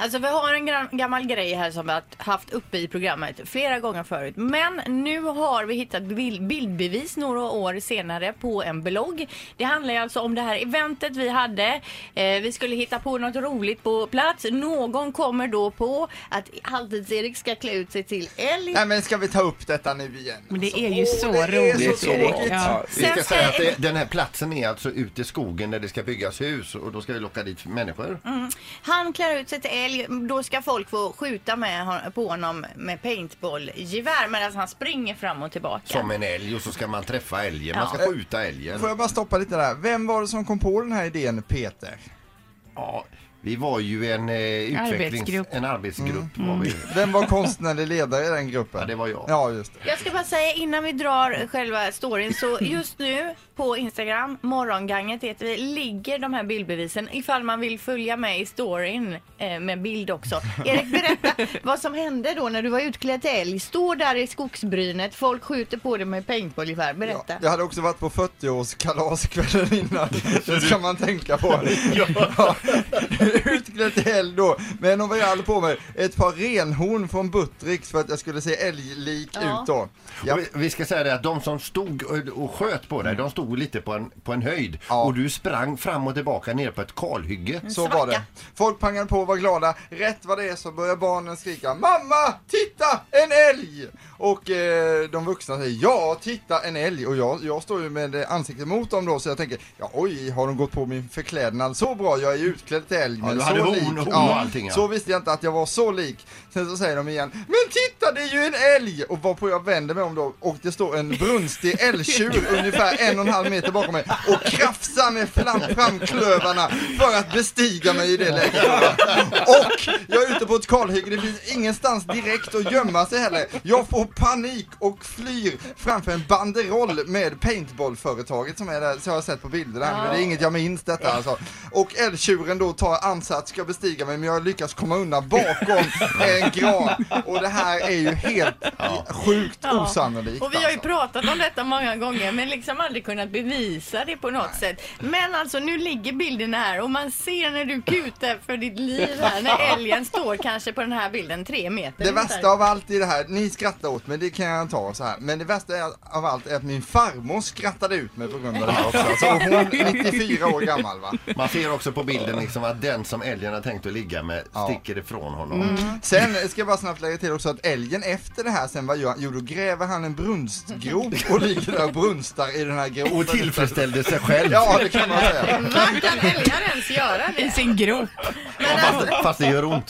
Alltså vi har en gra- gammal grej här som vi har haft uppe i programmet flera gånger förut. Men nu har vi hittat bild- bildbevis några år senare på en blogg. Det handlar ju alltså om det här eventet vi hade. Eh, vi skulle hitta på något roligt på plats. Någon kommer då på att Halvtids-Erik ska klä ut sig till älg. Nej men ska vi ta upp detta nu igen? Men det Alltså, är ju åh, så det är roligt, så Erik. tråkigt. Ja. Vi ska Sen ska säga att jag- det, den här platsen är alltså ute i skogen där det ska byggas hus och då ska vi locka dit människor. Han klär ut sig till älg. Då ska folk få skjuta med, på honom med paintballgevär medan han springer fram och tillbaka. Som en älg och så ska man träffa älgen. Man Ja. ska skjuta älgen. Får jag bara stoppa lite där? Vem var det som kom på den här idén, Peter? Ja, vi var ju en eh, utvecklings... Arbetsgrupp. En arbetsgrupp var vi. Vem var konstnärlig ledare i den gruppen? Ja, det var jag. Ja, just det. Jag ska bara säga innan vi drar själva storyn så just nu på Instagram, morgonganget heter vi, ligger de här bildbevisen ifall man vill följa med i storyn eh, med bild också. Erik berätta vad som hände då när du var utklädd till älg. Står där i skogsbrynet, folk skjuter på dig med paintballgevär. Berätta. Ja, jag hade också varit på 40-årskalaskvällen innan, det ska man tänka på. Ja. Utklädd till älg då, med en overall på mig, ett par renhorn från Buttricks för att jag skulle se älglik Ja. ut då. Ja. Och vi, vi ska säga det att de som stod och, och sköt på dig, de stod lite på en, på en höjd. Ja. Och du sprang fram och tillbaka ner på ett kalhygge. Så var det. Folk pangade på och var glada. Rätt vad det är så börjar barnen skrika Mamma! Titta! Och eh, de vuxna säger Ja, titta en älg! Och jag, jag står ju med ansiktet mot dem då så jag tänker Ja oj, har de gått på min förklädnad så bra? Jag är ju utklädd till älg Ja, men så horn- lik. horn och allting, ja. Så visste jag inte att jag var så lik. Sen så säger de igen Men titta det är ju en älg! Och varpå jag vänder mig om då och det står en brunstig älgtjur ungefär en och en halv meter bakom mig och krafsar med fram, framklövarna för att bestiga mig i det läget. Och jag är ute på ett kalhygge, det finns ingenstans direkt att gömma sig heller. Jag får panik och flyr framför en banderoll med paintballföretaget som är där, så jag har sett på bilderna. Men det är inget jag minns detta alltså. Och älgtjuren då tar ansats, ska bestiga mig, men jag lyckas komma undan bakom en gran. Och det här är ju helt sjukt Ja. osannolikt. Och vi har ju alltså. pratat om detta många gånger men liksom aldrig kunnat bevisa det på något sätt. Men alltså nu ligger bilden här och man ser när du kutar för ditt liv här när älgen står kanske på den här bilden tre meter. Det värsta av allt i det här, ni skrattar åt mig, det kan jag ta så här. Men det värsta är- av allt är att min farmor skrattade ut mig på grund av det här också. Alltså, hon är 94 år gammal va. Man ser också på bilden liksom att den som älgen har tänkt att ligga med Ja. sticker ifrån honom. Mm. Sen ska jag bara snabbt lägga till också att älgen efter det här sen vad gör han? Jo då gräver han en brunstgrop och ligger där och brunstar i den här gropen. Och tillfredsställde sig själv. Ja det kan man säga. Man kan älgar ens göra I det? sin grop. Fast, fast det gör ont.